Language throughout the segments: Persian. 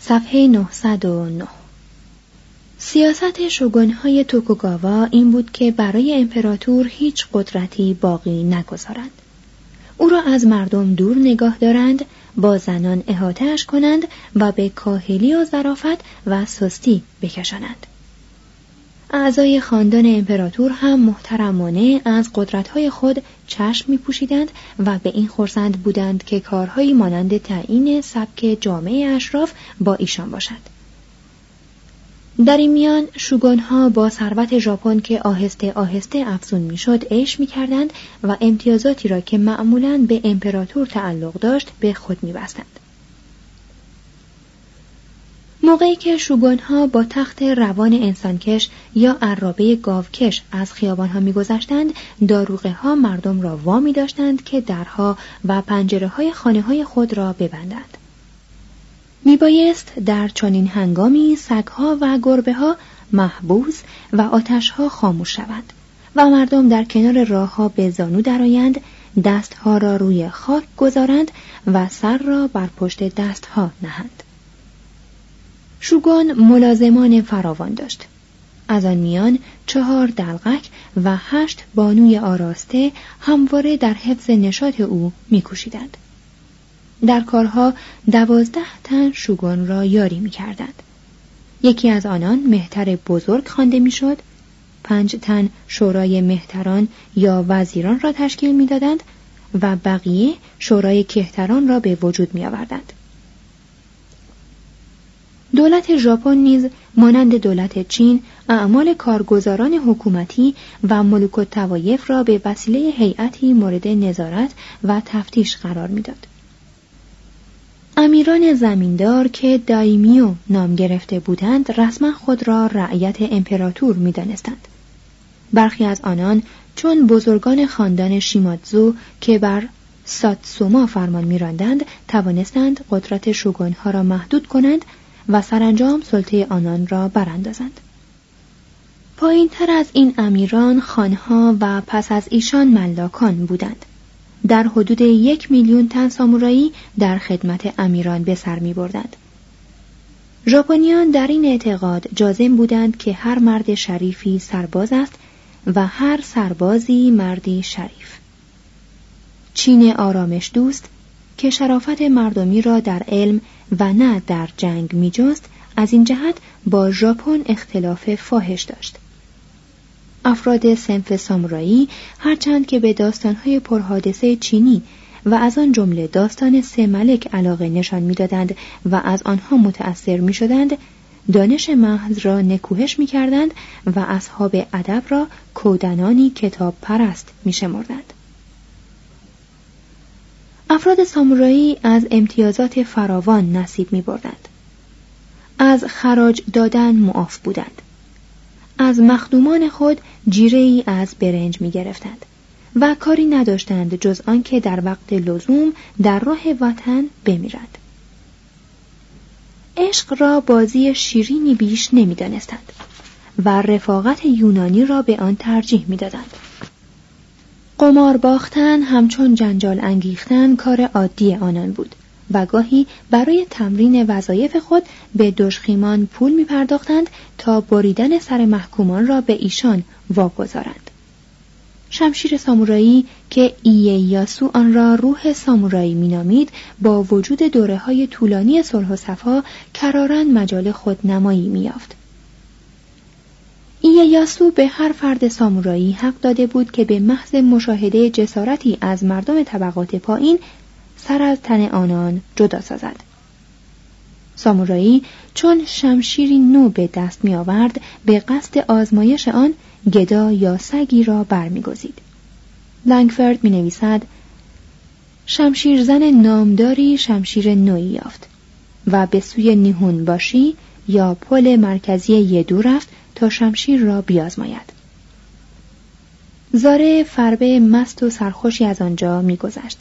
صفحه 909 سیاست شگونهای توکوگاوا این بود که برای امپراتور هیچ قدرتی باقی نگذارند. او را از مردم دور نگاه دارند، با زنان احاتهش کنند و به کاهلی و ظرافت و سستی بکشانند. اعضای خاندان امپراتور هم محترمانه از قدرتهای خود چشم می پوشیدند و به این خورسند بودند که کارهایی مانند تعیین سبک جامعه اشراف با ایشان باشد. در این میان شوگونها با ثروت ژاپن که آهسته آهسته افزون می‌شد عیش می‌کردند و امتیازاتی را که معمولا به امپراتور تعلق داشت به خود میبستند موقعی که شوگونها با تخت روان انسانکش یا عرابه گاوکش از خیابانها میگذشتند داروغه ها مردم را وامی داشتند که درها و پنجره های خانه های خود را ببندند. میبایست در چنین هنگامی سگها و گربه ها محبوس و آتشها خاموش شوند و مردم در کنار راهها به زانو درآیند دستها را روی خاک گذارند و سر را بر پشت دستها نهند. شوگان ملازمان فراوان داشت. از آن میان چهار دلغک و هشت بانوی آراسته همواره در حفظ نشاط او میکوشیدند. در کارها دوازده تن شوگان را یاری می‌کردند. یکی از آنان مهتر بزرگ خوانده می‌شد. پنج تن شورای مهتران یا وزیران را تشکیل می‌دادند و بقیه شورای کهتران را به وجود می آوردند. دولت ژاپن نیز مانند دولت چین اعمال کارگزاران حکومتی و ملوک و توایف را به وسیله هیئتی مورد نظارت و تفتیش قرار می‌داد. امیران زمیندار که دایمیو نام گرفته بودند رسما خود را رعیت امپراتور می‌دانستند. برخی از آنان چون بزرگان خاندان شیماتزو که بر ساتسوما فرمان میراندند توانستند قدرت شوگونها را محدود کنند و سرانجام سلطه آنان را براندازند پایین تر از این امیران خانها و پس از ایشان ملاکان بودند در حدود یک میلیون تن سامورایی در خدمت امیران به سر می بردند. ژاپنیان در این اعتقاد جازم بودند که هر مرد شریفی سرباز است و هر سربازی مردی شریف. چین آرامش دوست که شرافت مردمی را در علم و نه در جنگ میجست از این جهت با ژاپن اختلاف فاحش داشت افراد سنف سامورایی هرچند که به داستانهای پرحادثه چینی و از آن جمله داستان سه ملک علاقه نشان می‌دادند و از آنها متأثر می شدند دانش محض را نکوهش می کردند و اصحاب ادب را کودنانی کتاب پرست می شمردند. افراد سامورایی از امتیازات فراوان نصیب می بردند. از خراج دادن معاف بودند. از مخدومان خود جیره ای از برنج می گرفتند و کاری نداشتند جز آنکه در وقت لزوم در راه وطن بمیرند. عشق را بازی شیرینی بیش نمی‌دانستند و رفاقت یونانی را به آن ترجیح می‌دادند. قمار باختن همچون جنجال انگیختن کار عادی آنان بود و گاهی برای تمرین وظایف خود به دشخیمان پول می پرداختند تا بریدن سر محکومان را به ایشان واگذارند. شمشیر سامورایی که یاسو آن را روح سامورایی مینامید با وجود دوره های طولانی صلح و صفا کرارن مجال خود نمایی میافت. یاسو به هر فرد سامورایی حق داده بود که به محض مشاهده جسارتی از مردم طبقات پایین سر از تن آنان جدا سازد. سامورایی چون شمشیری نو به دست می آورد به قصد آزمایش آن گدا یا سگی را برمیگزید. لنگفرد می نویسد شمشیرزن نامداری شمشیر نوی یافت و به سوی نیهون باشی یا پل مرکزی یدو رفت تا شمشیر را بیازماید. زاره فربه مست و سرخوشی از آنجا میگذشت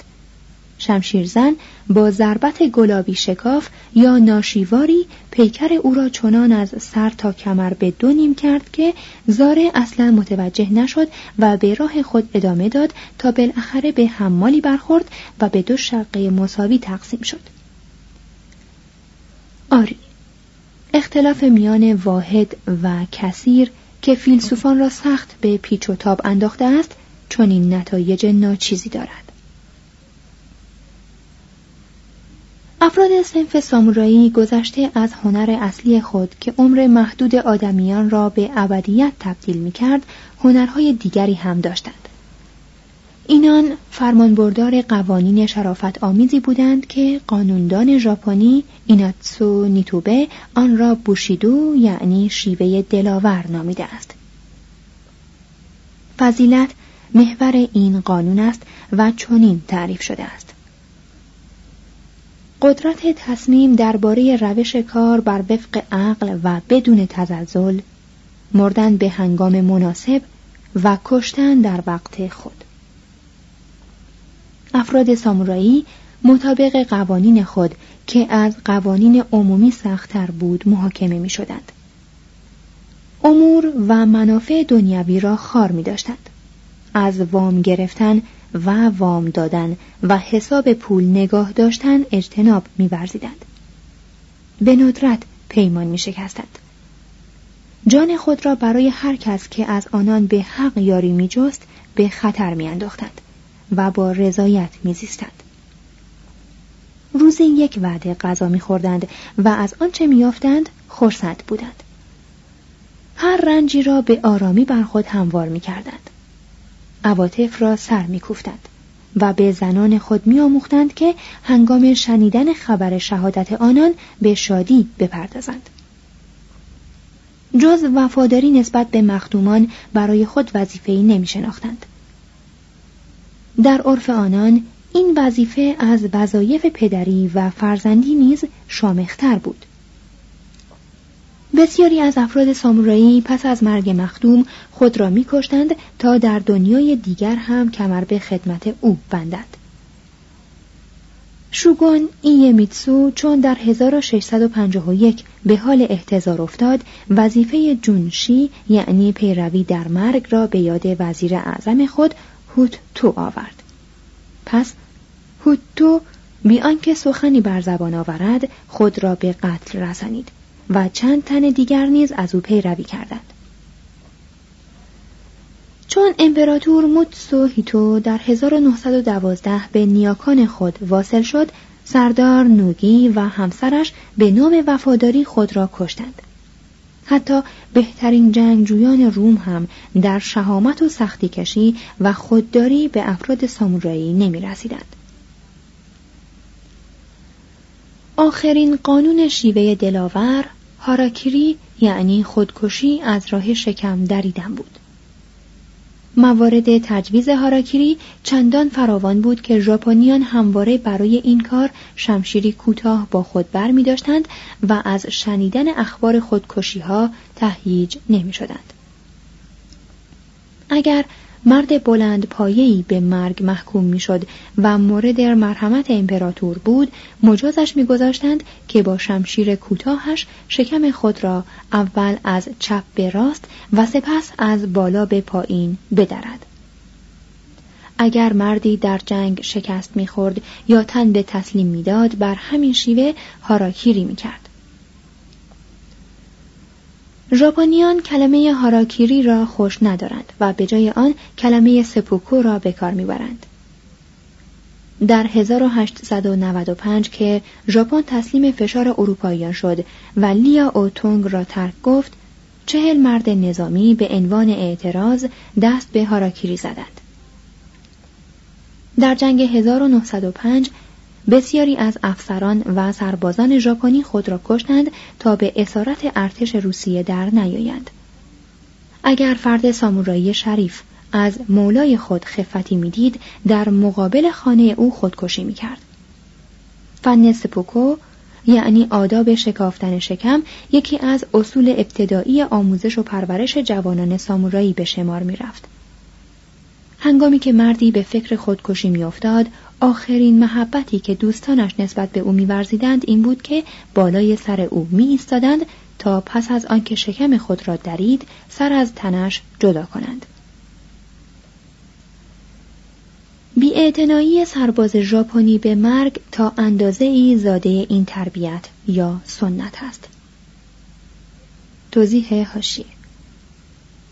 شمشیرزن با ضربت گلابی شکاف یا ناشیواری پیکر او را چنان از سر تا کمر به دو نیم کرد که زاره اصلا متوجه نشد و به راه خود ادامه داد تا بالاخره به حمالی برخورد و به دو شقه مساوی تقسیم شد آری اختلاف میان واحد و کثیر که فیلسوفان را سخت به پیچ و تاب انداخته است چون این نتایج ناچیزی دارد افراد سنف سامورایی گذشته از هنر اصلی خود که عمر محدود آدمیان را به ابدیت تبدیل می کرد هنرهای دیگری هم داشتند. اینان فرمانبردار قوانین شرافت آمیزی بودند که قانوندان ژاپنی ایناتسو نیتوبه آن را بوشیدو یعنی شیوه دلاور نامیده است. فضیلت محور این قانون است و چنین تعریف شده است. قدرت تصمیم درباره روش کار بر وفق عقل و بدون تزلزل مردن به هنگام مناسب و کشتن در وقت خود افراد سامورایی مطابق قوانین خود که از قوانین عمومی سختتر بود محاکمه می شدند. امور و منافع دنیوی را خار می داشتند. از وام گرفتن و وام دادن و حساب پول نگاه داشتن اجتناب می‌ورزیدند. به ندرت پیمان می شکستند. جان خود را برای هر کس که از آنان به حق یاری می جست به خطر می انداختند و با رضایت می زیستند. روزی یک وعده غذا می خوردند و از آنچه می یافتند خورسند بودند. هر رنجی را به آرامی بر خود هموار می کردند. عواطف را سر میکوفتند و به زنان خود میآموختند که هنگام شنیدن خبر شهادت آنان به شادی بپردازند جز وفاداری نسبت به مخدومان برای خود وظیفهای نمی شناختند. در عرف آنان این وظیفه از وظایف پدری و فرزندی نیز شامختر بود بسیاری از افراد سامورایی پس از مرگ مخدوم خود را میکشتند تا در دنیای دیگر هم کمر به خدمت او بندند. شوگون ایمیتسو چون در 1651 به حال احتضار افتاد وظیفه جونشی یعنی پیروی در مرگ را به یاد وزیر اعظم خود هوت تو آورد. پس هوت تو بی آنکه سخنی بر زبان آورد خود را به قتل رسانید و چند تن دیگر نیز از او پیروی کردند. چون امپراتور موتسو هیتو در 1912 به نیاکان خود واصل شد سردار نوگی و همسرش به نام وفاداری خود را کشتند. حتی بهترین جنگجویان روم هم در شهامت و سختی کشی و خودداری به افراد سامورایی نمی رسیدند. آخرین قانون شیوه دلاور هاراکیری یعنی خودکشی از راه شکم دریدن بود. موارد تجویز هاراکیری چندان فراوان بود که ژاپنیان همواره برای این کار شمشیری کوتاه با خود بر می داشتند و از شنیدن اخبار خودکشی ها تهییج نمی شدند. اگر مرد بلند پایه‌ای به مرگ محکوم می‌شد و مورد مرحمت امپراتور بود. مجازش میگذاشتند که با شمشیر کوتاهش شکم خود را اول از چپ به راست و سپس از بالا به پایین بدرد. اگر مردی در جنگ شکست می‌خورد یا تن به تسلیم می‌داد بر همین شیوه هاراکیری می‌کرد. ژاپنیان کلمه هاراکیری را خوش ندارند و به جای آن کلمه سپوکو را به کار می‌برند. در 1895 که ژاپن تسلیم فشار اروپاییان شد و لیا اوتونگ را ترک گفت چهل مرد نظامی به عنوان اعتراض دست به هاراکیری زدند. در جنگ 1905 بسیاری از افسران و سربازان ژاپنی خود را کشتند تا به اسارت ارتش روسیه در نیایند. اگر فرد سامورایی شریف از مولای خود خفتی می‌دید در مقابل خانه او خودکشی می‌کرد. فن سپوکو یعنی آداب شکافتن شکم یکی از اصول ابتدایی آموزش و پرورش جوانان سامورایی به شمار می‌رفت. هنگامی که مردی به فکر خودکشی میافتاد آخرین محبتی که دوستانش نسبت به او میورزیدند این بود که بالای سر او می ایستادند تا پس از آنکه شکم خود را درید سر از تنش جدا کنند. بیاعتنایی سرباز ژاپنی به مرگ تا اندازه ای زاده این تربیت یا سنت است. توضیح هاشیه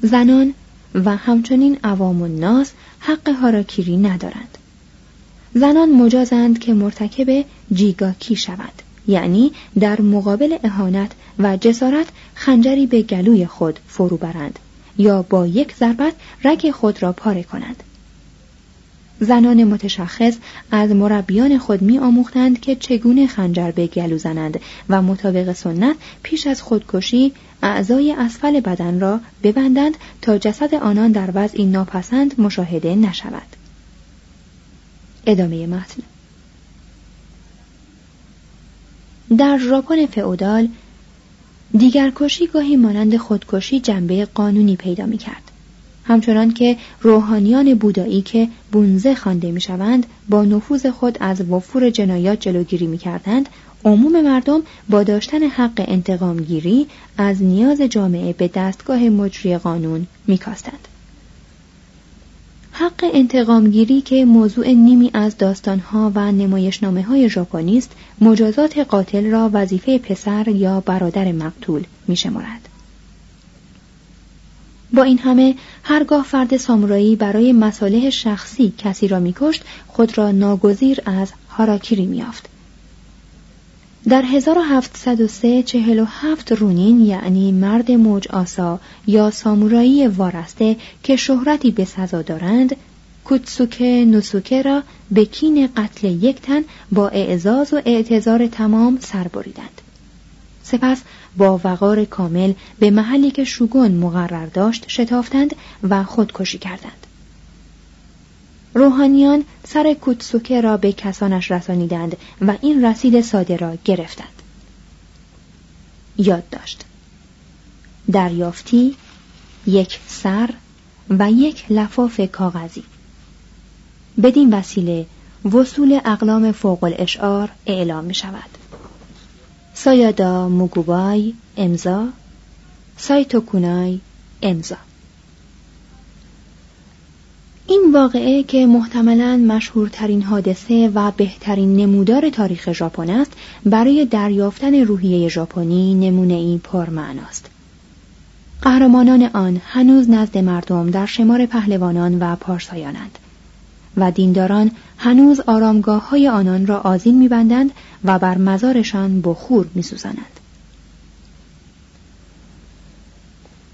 زنان و همچنین عوام الناس حق هاراکیری ندارند. زنان مجازند که مرتکب جیگاکی شوند یعنی در مقابل اهانت و جسارت خنجری به گلوی خود فرو برند یا با یک ضربت رگ خود را پاره کنند. زنان متشخص از مربیان خود می آموختند که چگونه خنجر به گلو زنند و مطابق سنت پیش از خودکشی اعضای اسفل بدن را ببندند تا جسد آنان در وضعی ناپسند مشاهده نشود. ادامه متن در ژاپن فئودال دیگر کشی گاهی مانند خودکشی جنبه قانونی پیدا می کرد. همچنان که روحانیان بودایی که بونزه خوانده می‌شوند با نفوذ خود از وفور جنایات جلوگیری می کردند عموم مردم با داشتن حق انتقامگیری از نیاز جامعه به دستگاه مجری قانون میکاستند. حق انتقامگیری که موضوع نیمی از داستانها و نمایشنامه های ژاپنی مجازات قاتل را وظیفه پسر یا برادر مقتول میشمارد. با این همه هرگاه فرد سامورایی برای مصالح شخصی کسی را میکشت خود را ناگزیر از هاراکیری میافت در 1703 47 رونین یعنی مرد موج آسا یا سامورایی وارسته که شهرتی به سزا دارند کوتسوکه نوسوکه را به کین قتل یک تن با اعزاز و اعتظار تمام سر بریدند. سپس با وقار کامل به محلی که شوگون مقرر داشت شتافتند و خودکشی کردند. روحانیان سر کوتسوکه را به کسانش رسانیدند و این رسید ساده را گرفتند. یاد داشت. دریافتی یک سر و یک لفاف کاغذی بدین وسیله وصول اقلام فوق الاشعار اعلام می شود. سایادا موگوبای امضا سایتوکونای امضا این واقعه که محتملا مشهورترین حادثه و بهترین نمودار تاریخ ژاپن است برای دریافتن روحیه ژاپنی نمونه ای پرمعناست. قهرمانان آن هنوز نزد مردم در شمار پهلوانان و پارسایانند و دینداران هنوز آرامگاه های آنان را آزین میبندند و بر مزارشان بخور میسوزانند.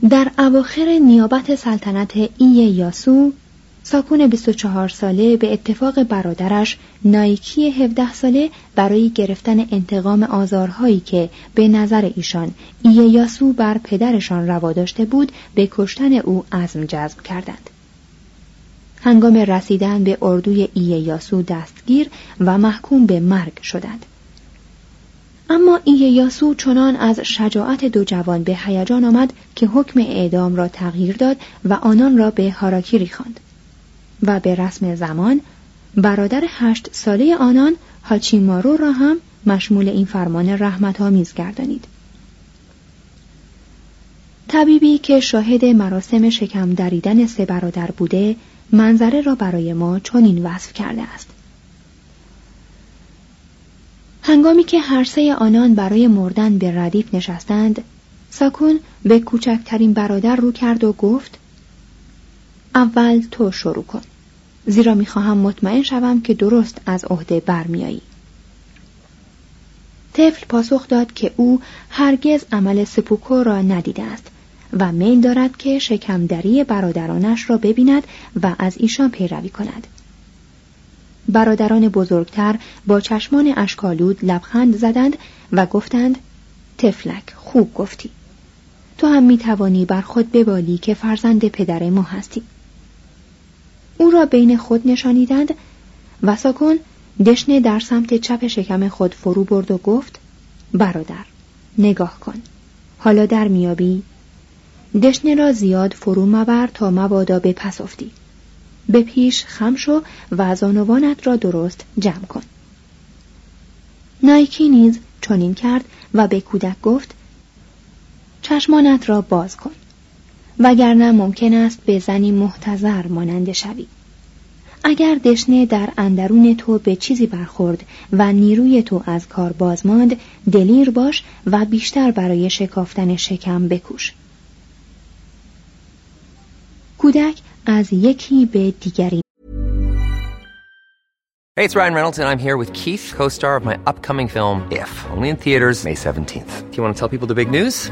در اواخر نیابت سلطنت ای یاسو ساکون 24 ساله به اتفاق برادرش نایکی 17 ساله برای گرفتن انتقام آزارهایی که به نظر ایشان ایه بر پدرشان روا داشته بود به کشتن او عزم جذب کردند. هنگام رسیدن به اردوی ایه دستگیر و محکوم به مرگ شدند. اما ایه چنان از شجاعت دو جوان به هیجان آمد که حکم اعدام را تغییر داد و آنان را به هاراکیری خواند. و به رسم زمان برادر هشت ساله آنان هاچیمارو را هم مشمول این فرمان رحمت آمیز گردانید. طبیبی که شاهد مراسم شکم دریدن سه برادر بوده منظره را برای ما چنین وصف کرده است. هنگامی که هر سه آنان برای مردن به ردیف نشستند، ساکون به کوچکترین برادر رو کرد و گفت اول تو شروع کن. زیرا می‌خواهم مطمئن شوم که درست از عهده برمیایی طفل پاسخ داد که او هرگز عمل سپوکو را ندیده است و میل دارد که شکمدری برادرانش را ببیند و از ایشان پیروی کند. برادران بزرگتر با چشمان اشکالود لبخند زدند و گفتند تفلک خوب گفتی. تو هم می توانی بر خود ببالی که فرزند پدر ما هستی. او را بین خود نشانیدند و ساکن دشنه در سمت چپ شکم خود فرو برد و گفت برادر نگاه کن. حالا در میابی. دشنه را زیاد فرو مبر تا مبادا به پس افتی. به پیش خم شو و زانوانت را درست جمع کن. نایکی نیز چنین کرد و به کودک گفت چشمانت را باز کن. وگرنه ممکن است به زنی محتظر مانند شوی اگر دشنه در اندرون تو به چیزی برخورد و نیروی تو از کار باز ماند دلیر باش و بیشتر برای شکافتن شکم بکوش کودک از یکی به دیگری Hey, it's Ryan Reynolds, and I'm here with Keith, co star of my upcoming film, If, only in theaters, May 17th. Do you want to tell people the big news?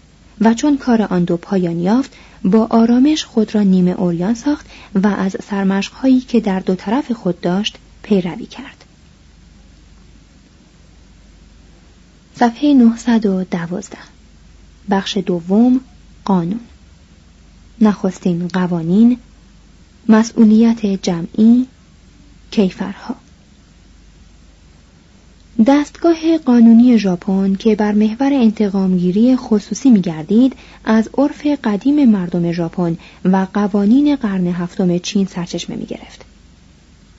و چون کار آن دو پایان یافت با آرامش خود را نیمه اوریان ساخت و از سرمشقهایی که در دو طرف خود داشت پیروی کرد. صفحه 912 بخش دوم قانون. نخستین قوانین مسئولیت جمعی کیفرها. دستگاه قانونی ژاپن که بر محور انتقامگیری خصوصی میگردید از عرف قدیم مردم ژاپن و قوانین قرن هفتم چین سرچشمه می گرفت.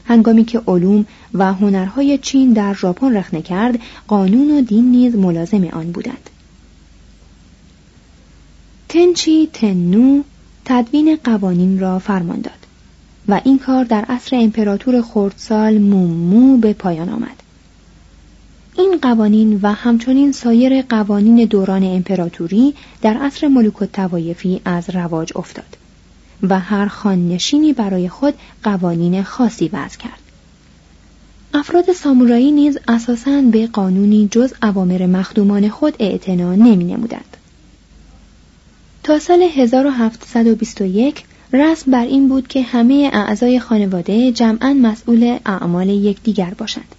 هنگامی که علوم و هنرهای چین در ژاپن رخنه کرد قانون و دین نیز ملازم آن بودند تنچی تنو تدوین قوانین را فرمان داد و این کار در عصر امپراتور خردسال مومو به پایان آمد این قوانین و همچنین سایر قوانین دوران امپراتوری در عصر ملوک توایفی از رواج افتاد و هر خاننشینی برای خود قوانین خاصی وضع کرد. افراد سامورایی نیز اساساً به قانونی جز اوامر مخدومان خود اعتنا نمی نمودند. تا سال 1721 رسم بر این بود که همه اعضای خانواده جمعا مسئول اعمال یکدیگر باشند.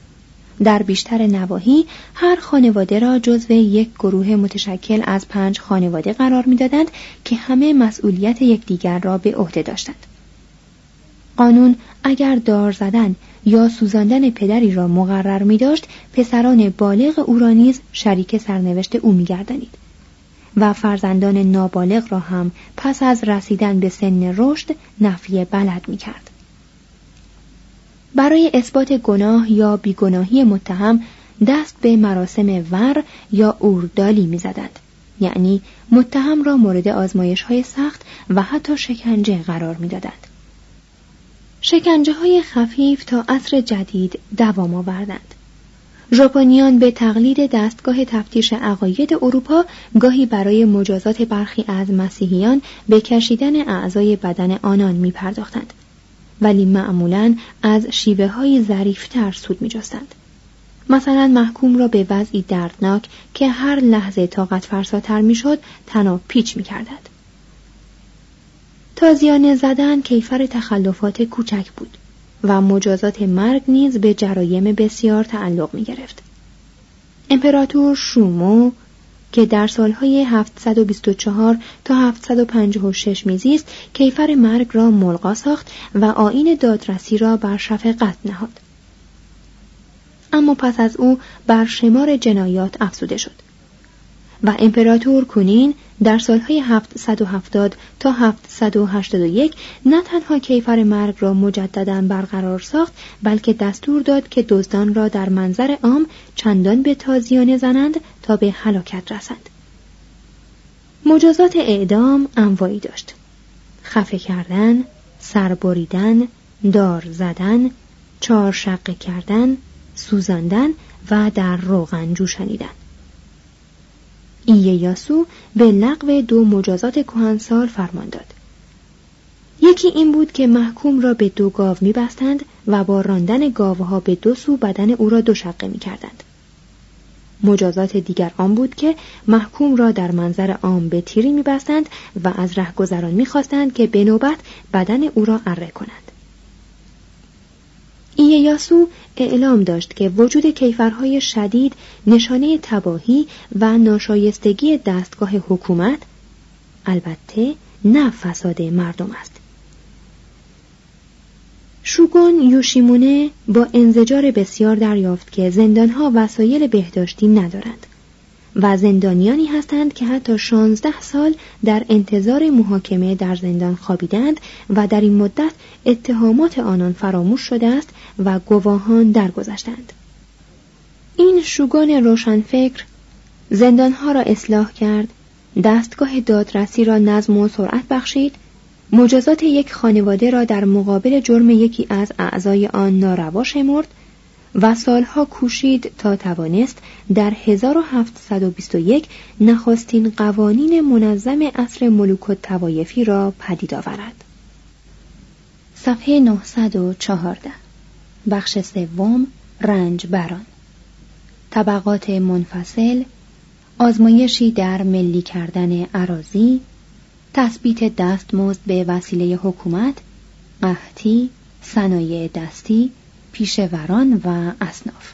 در بیشتر نواحی هر خانواده را جزو یک گروه متشکل از پنج خانواده قرار می‌دادند که همه مسئولیت یکدیگر را به عهده داشتند قانون اگر دار زدن یا سوزاندن پدری را مقرر می داشت پسران بالغ او را نیز شریک سرنوشت او می گردنید. و فرزندان نابالغ را هم پس از رسیدن به سن رشد نفی بلد می کرد. برای اثبات گناه یا بیگناهی متهم دست به مراسم ور یا اوردالی می زدند. یعنی متهم را مورد آزمایش های سخت و حتی شکنجه قرار می دادند. شکنجه های خفیف تا عصر جدید دوام آوردند. ژاپنیان به تقلید دستگاه تفتیش عقاید اروپا گاهی برای مجازات برخی از مسیحیان به کشیدن اعضای بدن آنان می پرداختند. ولی معمولا از شیوه های ظریفتر سود می جستند. مثلا محکوم را به وضعی دردناک که هر لحظه طاقت فرساتر می‌شد تناب پیچ می کردد. تازیانه زدن کیفر تخلفات کوچک بود و مجازات مرگ نیز به جرایم بسیار تعلق می گرفت. امپراتور شومو که در سالهای 724 تا 756 میزیست کیفر مرگ را ملغا ساخت و آین دادرسی را بر شفقت نهاد. اما پس از او بر شمار جنایات افزوده شد. و امپراتور کونین در سالهای 770 تا 781 نه تنها کیفر مرگ را مجددا برقرار ساخت بلکه دستور داد که دزدان را در منظر عام چندان به تازیانه زنند تا به هلاکت رسند. مجازات اعدام انواعی داشت. خفه کردن سربریدن دار زدن چهار شقه کردن سوزاندن و در روغن جوشانیدن. یاسو به لغو دو مجازات کهنسال فرمان داد. یکی این بود که محکوم را به دو گاو میبستند و با راندن گاوها به دو سو بدن او را دو شقه می‌کردند. مجازات دیگر آن بود که محکوم را در منظر عام به تیری میبستند و از رهگذران می‌خواستند که به نوبت بدن او را اره کنند. اییاسو اعلام داشت که وجود کیفرهای شدید نشانه تباهی و ناشایستگی دستگاه حکومت البته نه فساد مردم است. شوگون یوشیمونه با انزجار بسیار دریافت که زندانها وسایل بهداشتی ندارند. و زندانیانی هستند که حتی شانزده سال در انتظار محاکمه در زندان خوابیدند و در این مدت اتهامات آنان فراموش شده است و گواهان درگذشتند. این شوگان روشنفکر زندانها را اصلاح کرد، دستگاه دادرسی را نظم و سرعت بخشید، مجازات یک خانواده را در مقابل جرم یکی از اعضای آن ناروا شمرد و سالها کوشید تا توانست در 1721 نخستین قوانین منظم اصر ملوک و توایفی را پدید آورد. صفحه 914 بخش سوم رنج بران طبقات منفصل آزمایشی در ملی کردن عراضی تثبیت دستمزد به وسیله حکومت قحطی صنایع دستی پیشوران و اصناف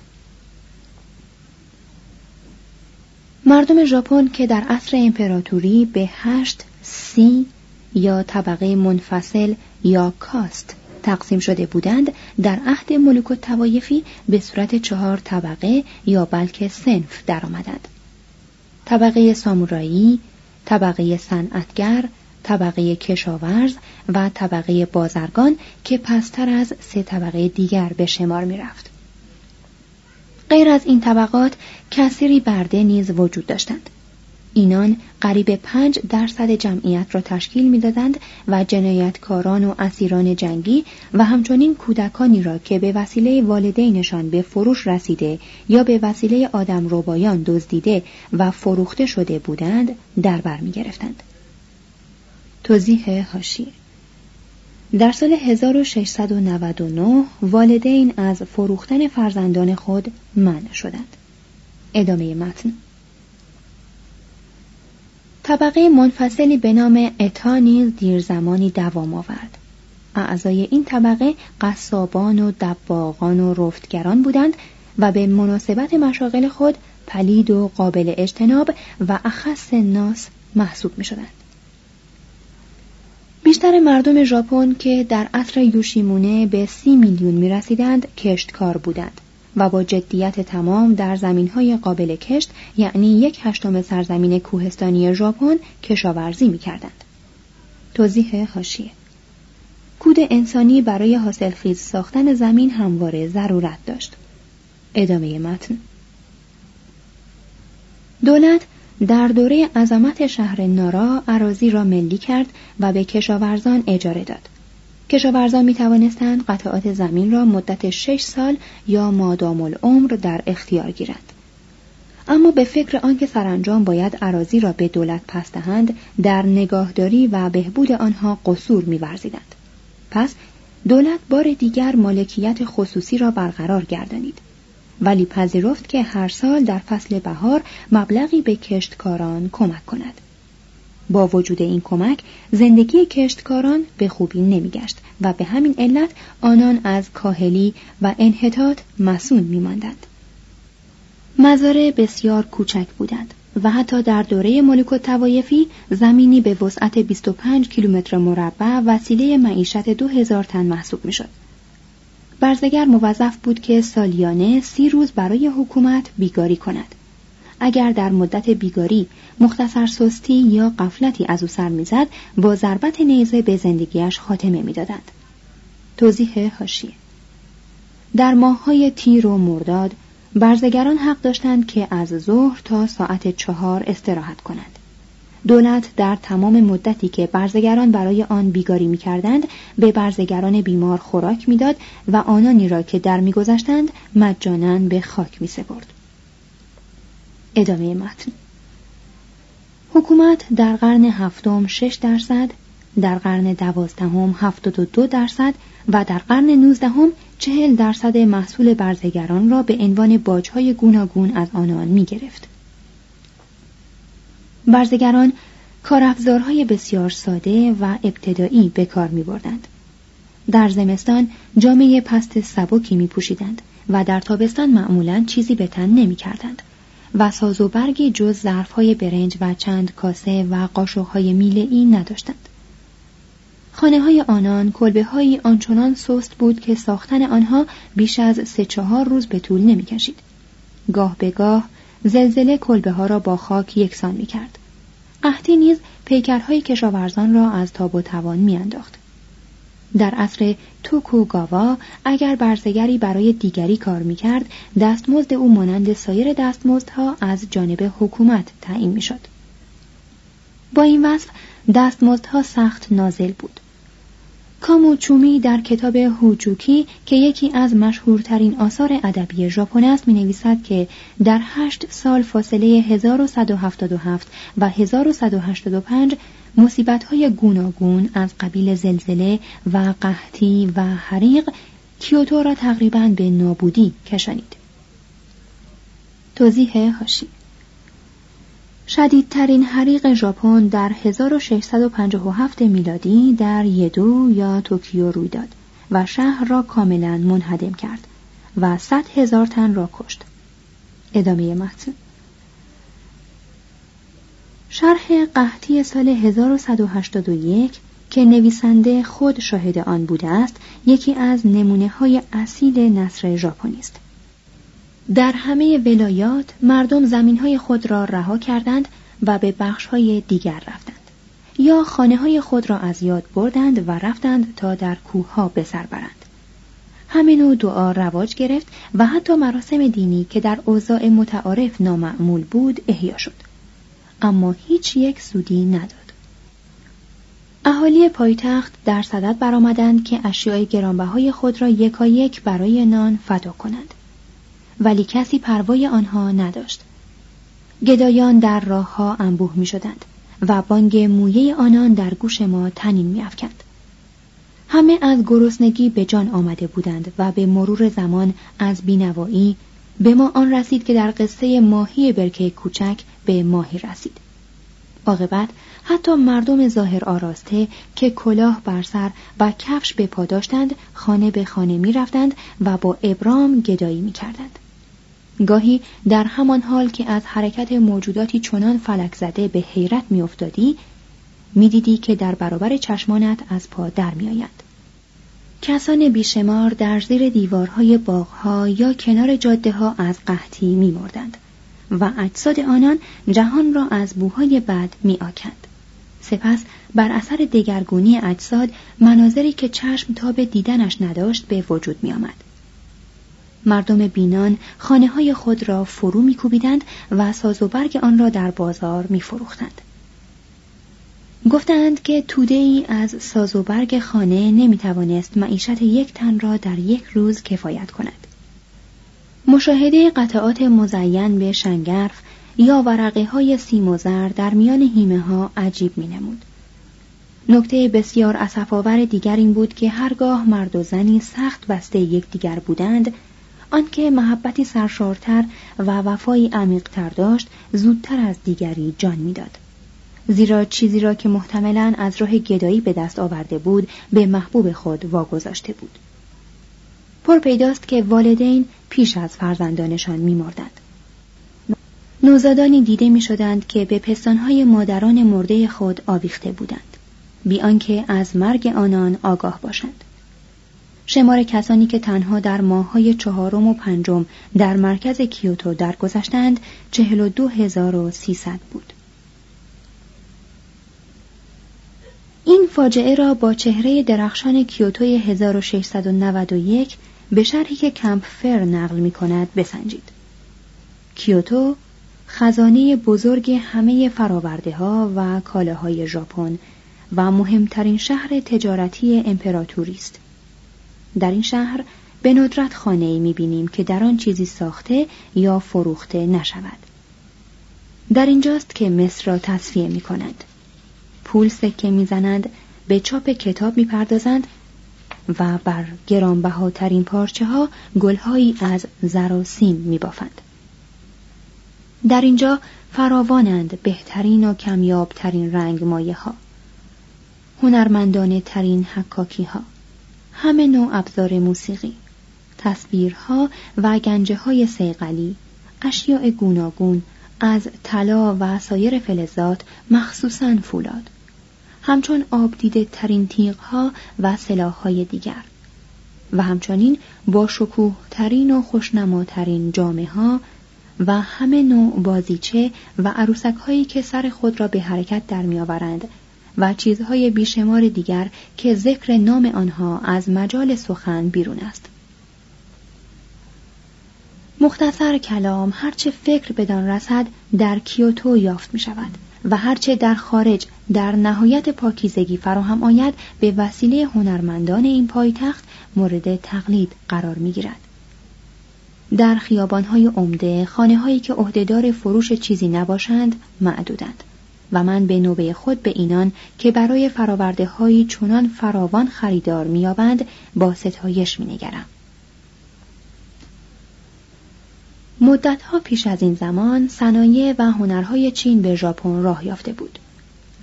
مردم ژاپن که در عصر امپراتوری به هشت سی یا طبقه منفصل یا کاست تقسیم شده بودند در عهد ملوک و توایفی به صورت چهار طبقه یا بلکه سنف درآمدند. طبقه سامورایی، طبقه صنعتگر، طبقه کشاورز و طبقه بازرگان که پستر از سه طبقه دیگر به شمار می رفت. غیر از این طبقات کسری برده نیز وجود داشتند. اینان قریب پنج درصد جمعیت را تشکیل می‌دادند و جنایتکاران و اسیران جنگی و همچنین کودکانی را که به وسیله والدینشان به فروش رسیده یا به وسیله آدم روبایان دزدیده و فروخته شده بودند در بر می گرفتند. توضیح هاشی در سال 1699 والدین از فروختن فرزندان خود منع شدند. ادامه متن طبقه منفصلی به نام اتا نیز زمانی دوام آورد. اعضای این طبقه قصابان و دباغان و رفتگران بودند و به مناسبت مشاغل خود پلید و قابل اجتناب و اخص ناس محسوب می شدند. بیشتر مردم ژاپن که در عصر یوشیمونه به سی میلیون می رسیدند کشتکار بودند و با جدیت تمام در زمینهای قابل کشت یعنی یک هشتم سرزمین کوهستانی ژاپن کشاورزی می کردند. توضیح هاشیه کود انسانی برای حاصلخیز ساختن زمین همواره ضرورت داشت. ادامه متن دولت در دوره عظمت شهر نارا عراضی را ملی کرد و به کشاورزان اجاره داد. کشاورزان می توانستند قطعات زمین را مدت شش سال یا مادام العمر در اختیار گیرند. اما به فکر آنکه سرانجام باید عراضی را به دولت پس دهند در نگاهداری و بهبود آنها قصور می‌ورزیدند. پس دولت بار دیگر مالکیت خصوصی را برقرار گردانید ولی پذیرفت که هر سال در فصل بهار مبلغی به کشتکاران کمک کند با وجود این کمک زندگی کشتکاران به خوبی نمیگشت و به همین علت آنان از کاهلی و انحطاط مسون میماندند مزارع بسیار کوچک بودند و حتی در دوره ملوک توایفی زمینی به وسعت 25 کیلومتر مربع وسیله معیشت 2000 تن محسوب می‌شد. برزگر موظف بود که سالیانه سی روز برای حکومت بیگاری کند. اگر در مدت بیگاری مختصر سستی یا قفلتی از او سر می‌زد با ضربت نیزه به زندگیش خاتمه می‌دادند. توضیح هاشیه در ماههای تیر و مرداد برزگران حق داشتند که از ظهر تا ساعت چهار استراحت کنند. دولت در تمام مدتی که برزگران برای آن بیگاری می کردند به برزگران بیمار خوراک می‌داد و آنانی را که در میگذشتند مجانا به خاک می سپرد. ادامه متن حکومت در قرن هفتم شش درصد در قرن دوازدهم هفتاد و دو درصد و در قرن نوزدهم چهل درصد محصول برزگران را به عنوان باجهای گوناگون از آنان می گرفت. برزگران کارافزارهای بسیار ساده و ابتدایی به کار می بردند. در زمستان جامعه پست سبکی می پوشیدند و در تابستان معمولا چیزی به تن نمی کردند و ساز و برگی جز ظرفهای برنج و چند کاسه و قاشقهای میله ای نداشتند. خانه های آنان کلبه های آنچنان سست بود که ساختن آنها بیش از سه چهار روز به طول نمی کشید. گاه به گاه زلزله کلبه ها را با خاک یکسان می کرد. قحطی نیز پیکرهای کشاورزان را از تاب و توان می انداخت. در عصر توکوگاوا اگر برزگری برای دیگری کار می کرد دستمزد او مانند سایر دستمزدها از جانب حکومت تعیین می شد. با این وصف دستمزدها سخت نازل بود. کاموچومی در کتاب هوجوکی که یکی از مشهورترین آثار ادبی ژاپن است می نویسد که در هشت سال فاصله 1177 و 1185 مصیبت های گوناگون از قبیل زلزله و قحطی و حریق کیوتو را تقریبا به نابودی کشانید. توضیح هاشی شدیدترین حریق ژاپن در 1657 میلادی در یدو یا توکیو روی داد و شهر را کاملا منهدم کرد و صد هزار تن را کشت. ادامه متن شرح قحطی سال 1181 که نویسنده خود شاهد آن بوده است یکی از نمونه های اصیل نصر ژاپنی است. در همه ولایات مردم زمین های خود را رها کردند و به بخش های دیگر رفتند. یا خانه های خود را از یاد بردند و رفتند تا در کوه ها به سر برند. همه نوع دعا رواج گرفت و حتی مراسم دینی که در اوضاع متعارف نامعمول بود احیا شد. اما هیچ یک سودی نداد. اهالی پایتخت در صدد برآمدند که اشیاء گرانبهای خود را یکایک برای نان فدا کنند. ولی کسی پروای آنها نداشت گدایان در راه ها انبوه می شدند و بانگ مویه آنان در گوش ما تنین می افکند. همه از گرسنگی به جان آمده بودند و به مرور زمان از بینوایی به ما آن رسید که در قصه ماهی برکه کوچک به ماهی رسید. عاقبت حتی مردم ظاهر آراسته که کلاه بر سر و کفش به پا داشتند خانه به خانه می رفتند و با ابرام گدایی می کردند. گاهی در همان حال که از حرکت موجوداتی چنان فلک زده به حیرت میافتادی می‌دیدی که در برابر چشمانت از پا در میآیند کسان بیشمار در زیر دیوارهای باغها یا کنار جاده ها از قحطی میمردند و اجساد آنان جهان را از بوهای بد می آکند. سپس بر اثر دگرگونی اجساد مناظری که چشم تا به دیدنش نداشت به وجود می آمد. مردم بینان خانه های خود را فرو می کوبیدند و ساز و برگ آن را در بازار می فروختند. گفتند که توده ای از ساز و برگ خانه نمی توانست معیشت یک تن را در یک روز کفایت کند. مشاهده قطعات مزین به شنگرف یا ورقه های سیم و زر در میان هیمه ها عجیب می نمود. نکته بسیار اسفاور دیگر این بود که هرگاه مرد و زنی سخت بسته یکدیگر بودند آنکه محبتی سرشارتر و وفایی عمیقتر داشت زودتر از دیگری جان می‌داد. زیرا چیزی را که محتملا از راه گدایی به دست آورده بود به محبوب خود واگذاشته بود. پر پیداست که والدین پیش از فرزندانشان میمردند. نوزادانی دیده می شدند که به پستانهای مادران مرده خود آویخته بودند. بی آنکه از مرگ آنان آگاه باشند. شمار کسانی که تنها در ماههای چهارم و پنجم در مرکز کیوتو درگذشتند چهل و دو هزار و سیصد بود این فاجعه را با چهره درخشان کیوتوی 1691 به شرحی که کمپ فر نقل می کند بسنجید. کیوتو خزانه بزرگ همه فراورده ها و کالاهای ژاپن و مهمترین شهر تجارتی امپراتوری است. در این شهر به ندرت خانه ای می بینیم که در آن چیزی ساخته یا فروخته نشود. در اینجاست که مصر را تصفیه می کنند. پول سکه می‌زنند به چاپ کتاب می‌پردازند و بر گرانبهاترین پارچه ها گلهایی از زر و سیم میبافند در اینجا فراوانند بهترین و کمیابترین رنگ مایه ها هنرمندانه ترین حکاکی ها همه نوع ابزار موسیقی تصویرها و گنجه های سیغلی اشیاء گوناگون از طلا و سایر فلزات مخصوصا فولاد. همچون آب دیده ترین تیغ ها و سلاح های دیگر. و همچنین با شکوه ترین و خوشنماترین جامعه ها و همه نوع بازیچه و عروسک هایی که سر خود را به حرکت در می آورند و چیزهای بیشمار دیگر که ذکر نام آنها از مجال سخن بیرون است. مختصر کلام هرچه فکر بدان رسد در کیوتو یافت می شود و هرچه در خارج در نهایت پاکیزگی فراهم آید به وسیله هنرمندان این پایتخت مورد تقلید قرار می گیرد. در خیابانهای عمده خانه هایی که عهدهدار فروش چیزی نباشند معدودند و من به نوبه خود به اینان که برای فراورده هایی چنان فراوان خریدار میابند با ستایش مینگرم. مدتها پیش از این زمان صنایع و هنرهای چین به ژاپن راه یافته بود.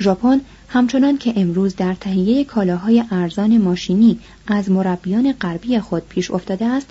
ژاپن همچنان که امروز در تهیه کالاهای ارزان ماشینی از مربیان غربی خود پیش افتاده است